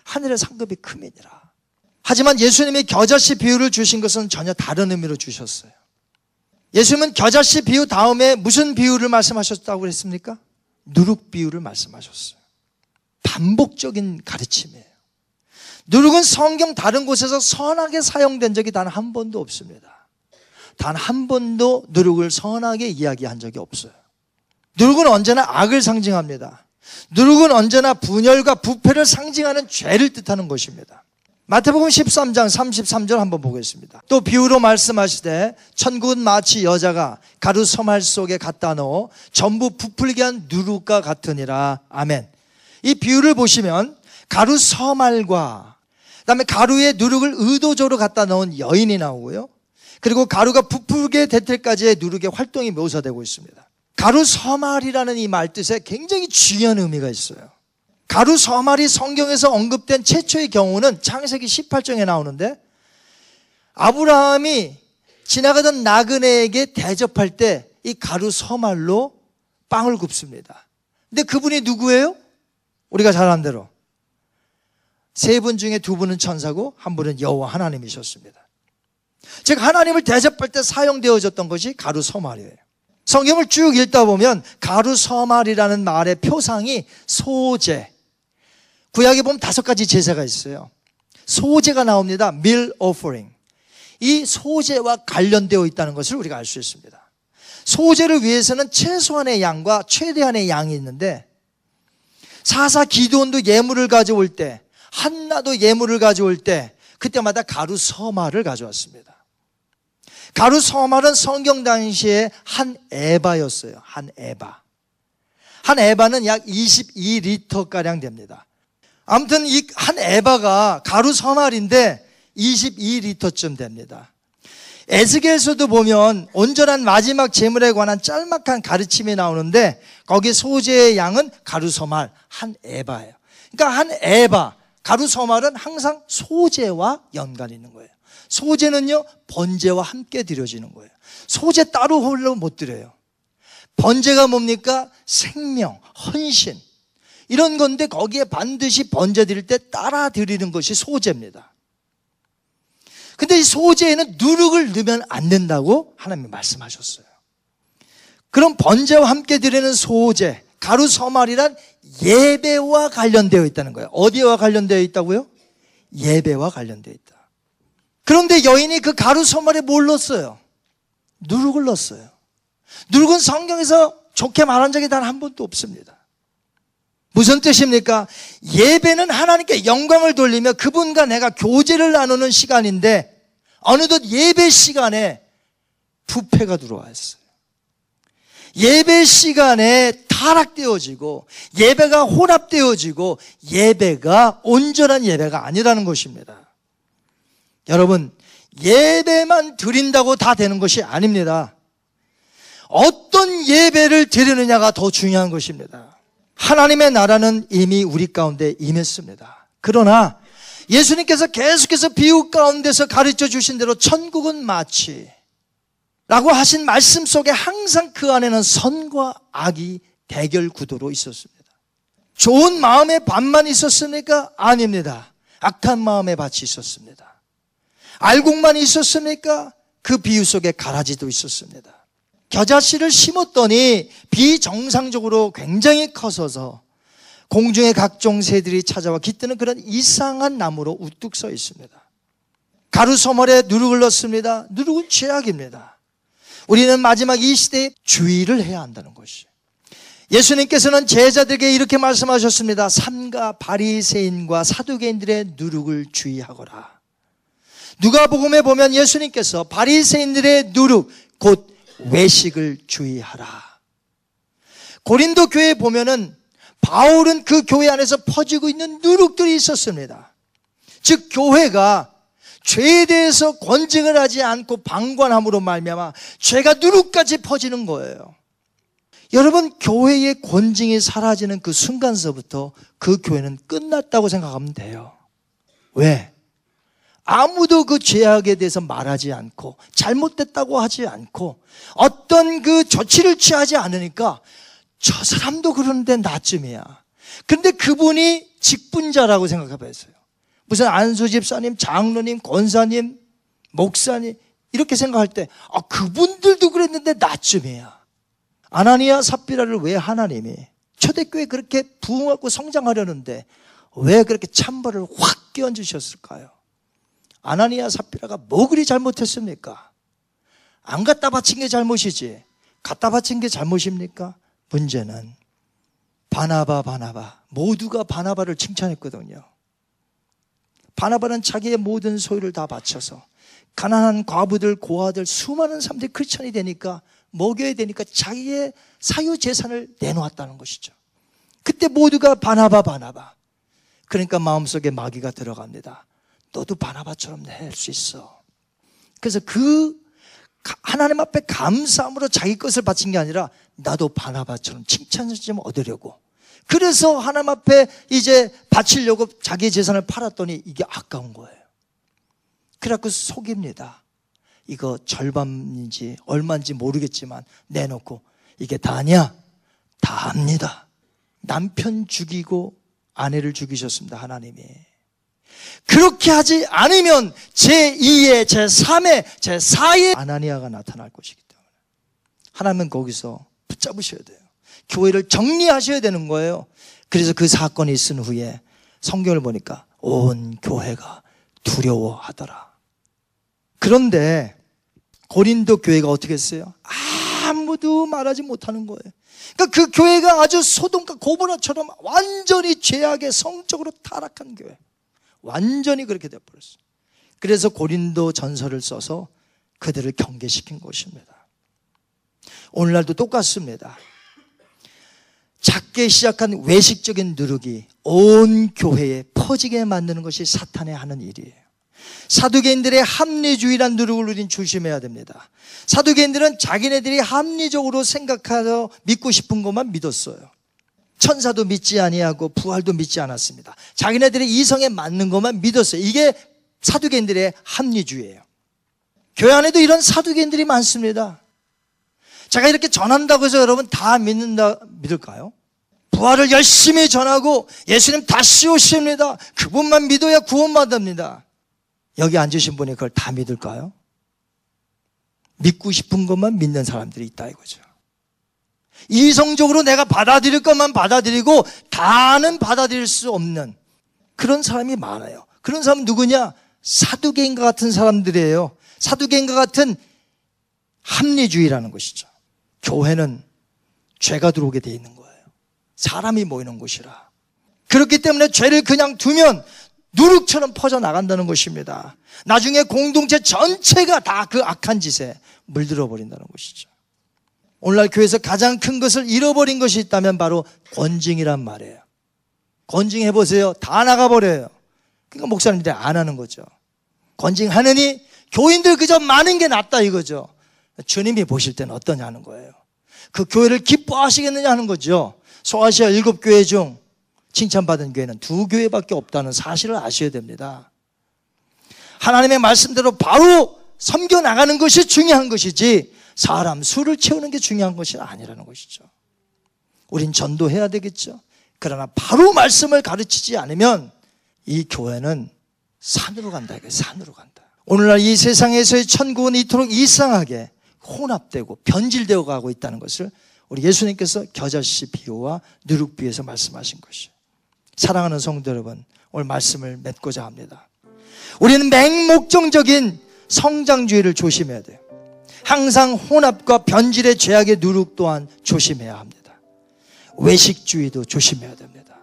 하늘의 상급이 크이니라 하지만 예수님이 겨자씨 비유를 주신 것은 전혀 다른 의미로 주셨어요. 예수님은 겨자씨 비유 다음에 무슨 비유를 말씀하셨다고 그랬습니까? 누룩 비유를 말씀하셨어요. 반복적인 가르침이에요. 누룩은 성경 다른 곳에서 선하게 사용된 적이 단 한 번도 없습니다. 단 한 번도 누룩을 선하게 이야기한 적이 없어요. 누룩은 언제나 악을 상징합니다. 누룩은 언제나 분열과 부패를 상징하는 죄를 뜻하는 것입니다. 마태복음 13장 33절 한번 보겠습니다. 또 비유로 말씀하시되 천국은 마치 여자가 가루 서말 속에 갖다 넣어 전부 부풀게 한 누룩과 같으니라. 아멘. 이 비유를 보시면 가루 서말과 그 다음에 가루에 누룩을 의도적으로 갖다 넣은 여인이 나오고요. 그리고 가루가 부풀게 될 때까지의 누룩의 활동이 묘사되고 있습니다. 가루 서말이라는 이 말뜻에 굉장히 중요한 의미가 있어요. 가루 서말이 성경에서 언급된 최초의 경우는 창세기 18장에 나오는데 아브라함이 지나가던 나그네에게 대접할 때 이 가루 서말로 빵을 굽습니다. 근데 그분이 누구예요? 우리가 잘 아는 대로 세 분 중에 두 분은 천사고 한 분은 여호와 하나님이셨습니다. 즉 하나님을 대접할 때 사용되어졌던 것이 가루 서말이에요. 성경을 쭉 읽다 보면 가루 서말이라는 말의 표상이 소재, 구약에 보면 다섯 가지 제사가 있어요. 소제가 나옵니다. 밀 오퍼링. 이 소제와 관련되어 있다는 것을 우리가 알 수 있습니다. 소제를 위해서는 최소한의 양과 최대한의 양이 있는데 사사 기도원도 예물을 가져올 때 한나도 예물을 가져올 때 그때마다 가루 서마를 가져왔습니다. 가루 서마는 성경 당시에 한 에바였어요. 한 에바. 한 에바는 약 22리터가량 됩니다. 아무튼 이 한 에바가 가루 서말인데 22리터쯤 됩니다. 에스겔에서도 보면 온전한 마지막 제물에 관한 짤막한 가르침이 나오는데 거기 소재의 양은 가루 서말 한 에바예요. 그러니까 한 에바 가루 서말은 항상 소재와 연관이 있는 거예요. 소재는요 번제와 함께 드려지는 거예요. 소재 따로 홀로 못 드려요. 번제가 뭡니까? 생명, 헌신. 이런 건데 거기에 반드시 번제 드릴 때 따라 드리는 것이 소제입니다. 근데 이 소재에는 누룩을 넣으면 안 된다고 하나님이 말씀하셨어요. 그럼 번제와 함께 드리는 소재, 가루 서말이란 예배와 관련되어 있다는 거예요. 어디와 관련되어 있다고요? 예배와 관련되어 있다. 그런데 여인이 그 가루 서말에 뭘 넣었어요? 누룩을 넣었어요. 누룩은 성경에서 좋게 말한 적이 단 한 번도 없습니다. 무슨 뜻입니까? 예배는 하나님께 영광을 돌리며 그분과 내가 교제를 나누는 시간인데 어느덧 예배 시간에 부패가 들어왔어요. 예배 시간에 타락되어지고 예배가 혼합되어지고 예배가 온전한 예배가 아니라는 것입니다. 여러분, 예배만 드린다고 다 되는 것이 아닙니다. 어떤 예배를 드리느냐가 더 중요한 것입니다. 하나님의 나라는 이미 우리 가운데 임했습니다. 그러나 예수님께서 계속해서 비유 가운데서 가르쳐 주신 대로 천국은 마치 라고 하신 말씀 속에 항상 그 안에는 선과 악이 대결 구도로 있었습니다. 좋은 마음의 반만 있었습니까? 아닙니다. 악한 마음의 밭이 있었습니다. 알곡만 있었습니까? 그 비유 속에 가라지도 있었습니다. 겨자씨를 심었더니 비정상적으로 굉장히 커서서 공중의 각종 새들이 찾아와 깃드는 그런 이상한 나무로 우뚝 서 있습니다. 가루 소머리에 누룩을 넣습니다. 누룩은 죄악입니다. 우리는 마지막 이 시대에 주의를 해야 한다는 것이. 예수님께서는 제자들에게 이렇게 말씀하셨습니다. 삼가 바리새인과 사두개인들의 누룩을 주의하거라. 누가복음에 보면 예수님께서 바리새인들의 누룩 곧 외식을 주의하라. 고린도 교회에 보면은 바울은 그 교회 안에서 퍼지고 있는 누룩들이 있었습니다. 즉 교회가 죄에 대해서 권증을 하지 않고 방관함으로 말미암아 죄가 누룩까지 퍼지는 거예요. 여러분 교회의 권징이 사라지는 그 순간서부터 그 교회는 끝났다고 생각하면 돼요. 왜? 아무도 그 죄악에 대해서 말하지 않고 잘못됐다고 하지 않고 어떤 그 조치를 취하지 않으니까 저 사람도 그러는데 나쯤이야. 근데 그분이 직분자라고 생각해 봤어요. 무슨 안수 집사님, 장로님, 권사님, 목사님 이렇게 생각할 때 아, 그분들도 그랬는데 나쯤이야. 아나니아 삽비라를 왜 하나님이 초대교회 그렇게 부흥하고 성장하려는데 왜 그렇게 찬벌을 확 끼얹으셨을까요? 아나니아 삽비라가 뭐 그리 잘못했습니까? 안 갖다 바친 게 잘못이지. 갖다 바친 게 잘못입니까? 문제는 바나바 바나바 모두가 바나바를 칭찬했거든요. 바나바는 자기의 모든 소유를 다 바쳐서 가난한 과부들, 고아들, 수많은 사람들이 크리스천이 되니까 먹여야 되니까 자기의 사유 재산을 내놓았다는 것이죠. 그때 모두가 바나바 바나바. 그러니까 마음속에 마귀가 들어갑니다. 너도 바나바처럼 낼 수 있어. 그래서 그 하나님 앞에 감사함으로 자기 것을 바친 게 아니라 나도 바나바처럼 칭찬을 좀 얻으려고. 그래서 하나님 앞에 이제 바치려고 자기 재산을 팔았더니 이게 아까운 거예요. 그래갖고 속입니다. 이거 절반인지 얼마인지 모르겠지만 내놓고 이게 다냐? 다 합니다. 남편 죽이고 아내를 죽이셨습니다. 하나님이. 그렇게 하지 않으면 제2의, 제3의, 제4의 아나니아가 나타날 것이기 때문에 하나님은 거기서 붙잡으셔야 돼요. 교회를 정리하셔야 되는 거예요. 그래서 그 사건이 있은 후에 성경을 보니까 온 교회가 두려워하더라. 그런데 고린도 교회가 어떻게 했어요? 아무도 말하지 못하는 거예요. 그러니까 그 교회가 아주 소돔과 고보라처럼 완전히 죄악의 성적으로 타락한 교회. 완전히 그렇게 되어버렸어요. 그래서 고린도 전설을 써서 그들을 경계시킨 것입니다. 오늘날도 똑같습니다. 작게 시작한 외식적인 누룩이 온 교회에 퍼지게 만드는 것이 사탄의 하는 일이에요. 사두개인들의 합리주의란 누룩을 우린 조심해야 됩니다. 사두개인들은 자기네들이 합리적으로 생각하여 믿고 싶은 것만 믿었어요. 천사도 믿지 아니하고 부활도 믿지 않았습니다. 자기네들의 이성에 맞는 것만 믿었어요. 이게 사두개인들의 합리주의예요. 교회 안에도 이런 사두개인들이 많습니다. 제가 이렇게 전한다고 해서 여러분 다 믿는다 믿을까요? 부활을 열심히 전하고 예수님 다시 오십니다. 그분만 믿어야 구원받습니다. 여기 앉으신 분이 그걸 다 믿을까요? 믿고 싶은 것만 믿는 사람들이 있다 이거죠. 이성적으로 내가 받아들일 것만 받아들이고 다는 받아들일 수 없는 그런 사람이 많아요. 그런 사람은 누구냐? 사두개인과 같은 사람들이에요. 사두개인과 같은 합리주의라는 것이죠. 교회는 죄가 들어오게 돼 있는. 사람이 모이는 곳이라. 그렇기 때문에 죄를 그냥 두면 누룩처럼 퍼져나간다는 것입니다. 나중에 공동체 전체가 다 그 악한 짓에 물들어 버린다는 것이죠. 오늘날 교회에서 가장 큰 것을 잃어버린 것이 있다면 바로 권징이란 말이에요. 권징해 보세요. 다 나가 버려요. 그러니까 목사님들이 안 하는 거죠. 권징하느니 교인들 그저 많은 게 낫다 이거죠. 주님이 보실 때는 어떠냐는 거예요. 그 교회를 기뻐하시겠느냐 하는 거죠. 소아시아 일곱 교회 중 칭찬받은 교회는 두 교회밖에 없다는 사실을 아셔야 됩니다. 하나님의 말씀대로 바로 섬겨 나가는 것이 중요한 것이지 사람 수를 채우는 게 중요한 것이 아니라는 것이죠. 우린 전도해야 되겠죠. 그러나 바로 말씀을 가르치지 않으면 이 교회는 산으로 간다. 산으로 간다. 오늘날 이 세상에서의 천국은 이토록 이상하게 혼합되고 변질되어 가고 있다는 것을 우리 예수님께서 겨자씨 비유와 누룩 비유에서 말씀하신 것이에요. 사랑하는 성도 여러분, 오늘 말씀을 맺고자 합니다. 우리는 맹목적적인 성장주의를 조심해야 돼요. 항상 혼합과 변질의 죄악의 누룩 또한 조심해야 합니다. 외식주의도 조심해야 됩니다.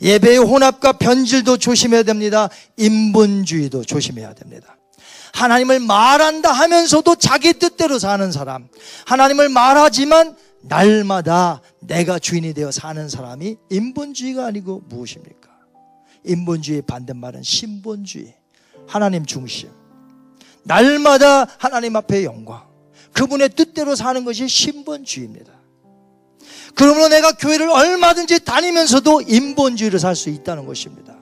예배의 혼합과 변질도 조심해야 됩니다. 인본주의도 조심해야 됩니다. 하나님을 말한다 하면서도 자기 뜻대로 사는 사람. 하나님을 말하지만 날마다 내가 주인이 되어 사는 사람이 인본주의가 아니고 무엇입니까? 인본주의의 반대말은 신본주의. 하나님 중심. 날마다 하나님 앞에 영광. 그분의 뜻대로 사는 것이 신본주의입니다. 그러므로 내가 교회를 얼마든지 다니면서도 인본주의를 살 수 있다는 것입니다.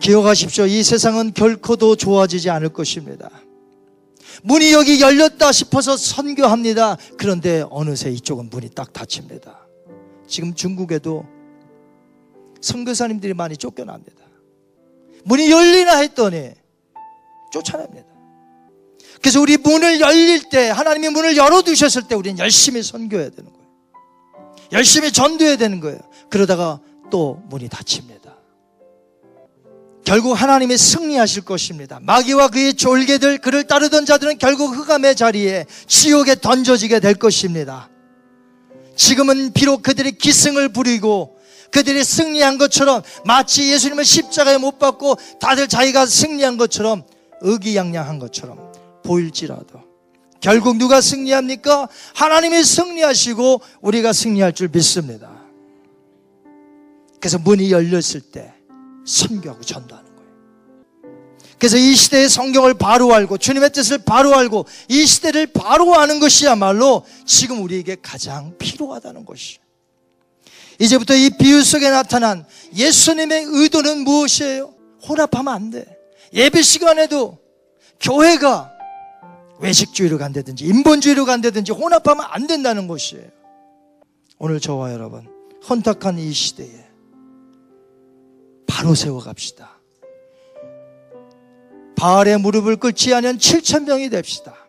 기억하십시오. 이 세상은 결코도 좋아지지 않을 것입니다. 문이 여기 열렸다 싶어서 선교합니다. 그런데 어느새 이쪽은 문이 딱 닫힙니다. 지금 중국에도 선교사님들이 많이 쫓겨납니다. 문이 열리나 했더니 쫓아냅니다. 그래서 우리 문을 열릴 때 하나님이 문을 열어두셨을 때 우리는 열심히 선교해야 되는 거예요. 열심히 전도해야 되는 거예요. 그러다가 또 문이 닫힙니다. 결국 하나님이 승리하실 것입니다. 마귀와 그의 졸개들 그를 따르던 자들은 결국 흑암의 자리에 지옥에 던져지게 될 것입니다. 지금은 비록 그들이 기승을 부리고 그들이 승리한 것처럼 마치 예수님을 십자가에 못 박고 다들 자기가 승리한 것처럼 의기양양한 것처럼 보일지라도 결국 누가 승리합니까? 하나님이 승리하시고 우리가 승리할 줄 믿습니다. 그래서 문이 열렸을 때 선교하고 전도하는 거예요. 그래서 이 시대의 성경을 바로 알고 주님의 뜻을 바로 알고 이 시대를 바로 아는 것이야말로 지금 우리에게 가장 필요하다는 것이에요. 이제부터 이 비유 속에 나타난 예수님의 의도는 무엇이에요? 혼합하면 안 돼. 예배 시간에도 교회가 외식주의로 간다든지 인본주의로 간다든지 혼합하면 안 된다는 것이에요. 오늘 저와 여러분 혼탁한 이 시대에 바로 세워갑시다. 바알의 무릎을 꿇지 않은 7천 명이 됩시다.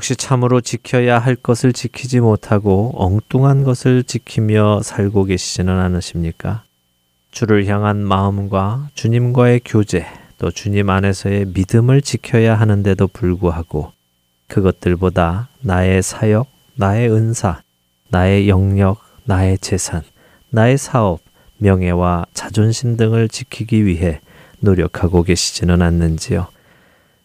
혹시 참으로 지켜야 할 것을 지키지 못하고 엉뚱한 것을 지키며 살고 계시지는 않으십니까? 주를 향한 마음과 주님과의 교제, 또 주님 안에서의 믿음을 지켜야 하는데도 불구하고 그것들보다 나의 사역, 나의 은사, 나의 영역, 나의 재산, 나의 사업, 명예와 자존심 등을 지키기 위해 노력하고 계시지는 않는지요.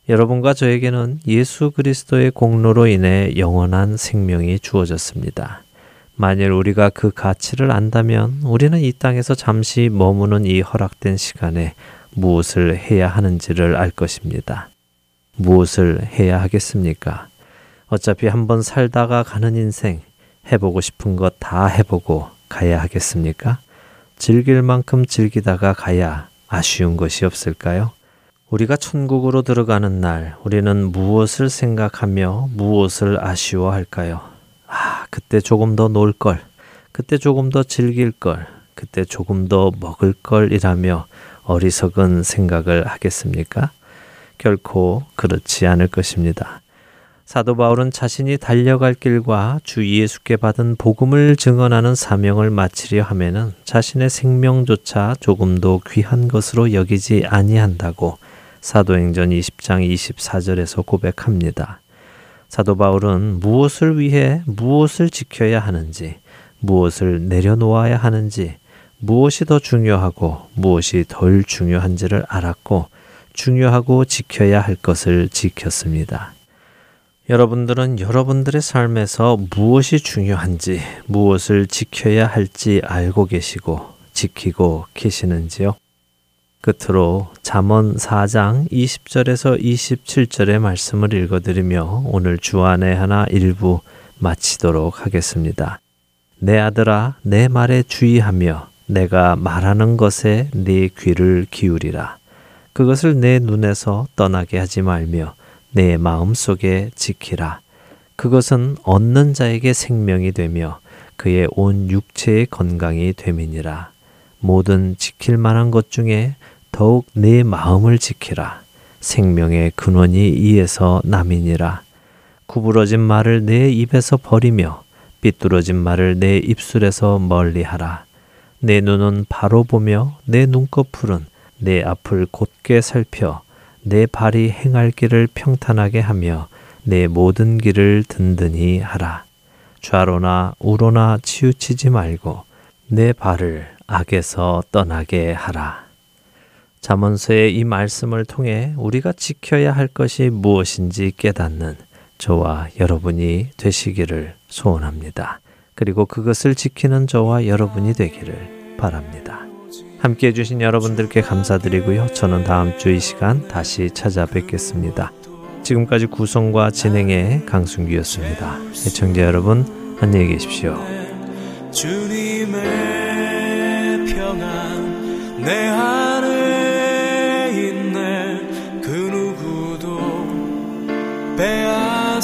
여러분과 저에게는 예수 그리스도의 공로로 인해 영원한 생명이 주어졌습니다. 만일 우리가 그 가치를 안다면 우리는 이 땅에서 잠시 머무는 이 허락된 시간에 무엇을 해야 하는지를 알 것입니다. 무엇을 해야 하겠습니까? 어차피 한번 살다가 가는 인생, 해보고 싶은 것 다 해보고 가야 하겠습니까? 즐길 만큼 즐기다가 가야 아쉬운 것이 없을까요? 우리가 천국으로 들어가는 날, 우리는 무엇을 생각하며 무엇을 아쉬워할까요? 아, 그때 조금 더 놀 걸, 그때 조금 더 즐길 걸, 그때 조금 더 먹을 걸이라며 어리석은 생각을 하겠습니까? 결코 그렇지 않을 것입니다. 사도 바울은 자신이 달려갈 길과 주 예수께 받은 복음을 증언하는 사명을 마치려 하면은 자신의 생명조차 조금도 귀한 것으로 여기지 아니한다고 사도행전 20장 24절에서 고백합니다. 사도 바울은 무엇을 위해 무엇을 지켜야 하는지, 무엇을 내려놓아야 하는지, 무엇이 더 중요하고 무엇이 덜 중요한지를 알았고 중요하고 지켜야 할 것을 지켰습니다. 여러분들은 여러분들의 삶에서 무엇이 중요한지, 무엇을 지켜야 할지 알고 계시고 지키고 계시는지요? 끝으로 잠언 4장 20절에서 27절의 말씀을 읽어드리며 오늘 주안의 하나 일부 마치도록 하겠습니다. 내 아들아, 내 말에 주의하며 내가 말하는 것에 네 귀를 기울이라. 그것을 내 눈에서 떠나게 하지 말며 내 마음 속에 지키라. 그것은 얻는 자에게 생명이 되며 그의 온 육체의 건강이 됨이니라. 모든 지킬 만한 것 중에 더욱 내 마음을 지키라. 생명의 근원이 이에서 남이니라. 구부러진 말을 내 입에서 버리며 삐뚤어진 말을 내 입술에서 멀리하라. 내 눈은 바로 보며 내 눈꺼풀은 내 앞을 곧게 살펴 내 발이 행할 길을 평탄하게 하며 내 모든 길을 든든히 하라. 좌로나 우로나 치우치지 말고 내 발을 악에서 떠나게 하라. 잠언서의 이 말씀을 통해 우리가 지켜야 할 것이 무엇인지 깨닫는 저와 여러분이 되시기를 소원합니다. 그리고 그것을 지키는 저와 여러분이 되기를 바랍니다. 함께 해주신 여러분들께 감사드리고요. 저는 다음 주 이 시간 다시 찾아뵙겠습니다. 지금까지 구성과 진행의 강순기였습니다. 애청자 여러분, 안녕히 계십시오. 주님의 평안 내 안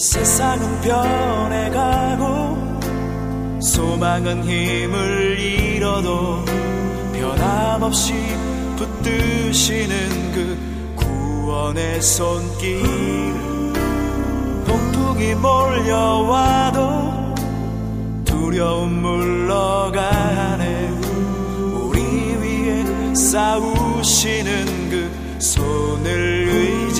세상은 변해가고 소망은 힘을 잃어도 변함없이 붙드시는 그 구원의 손길. 폭풍이 몰려와도 두려움 물러가네. 우리 위에 싸우시는 그 손을 의지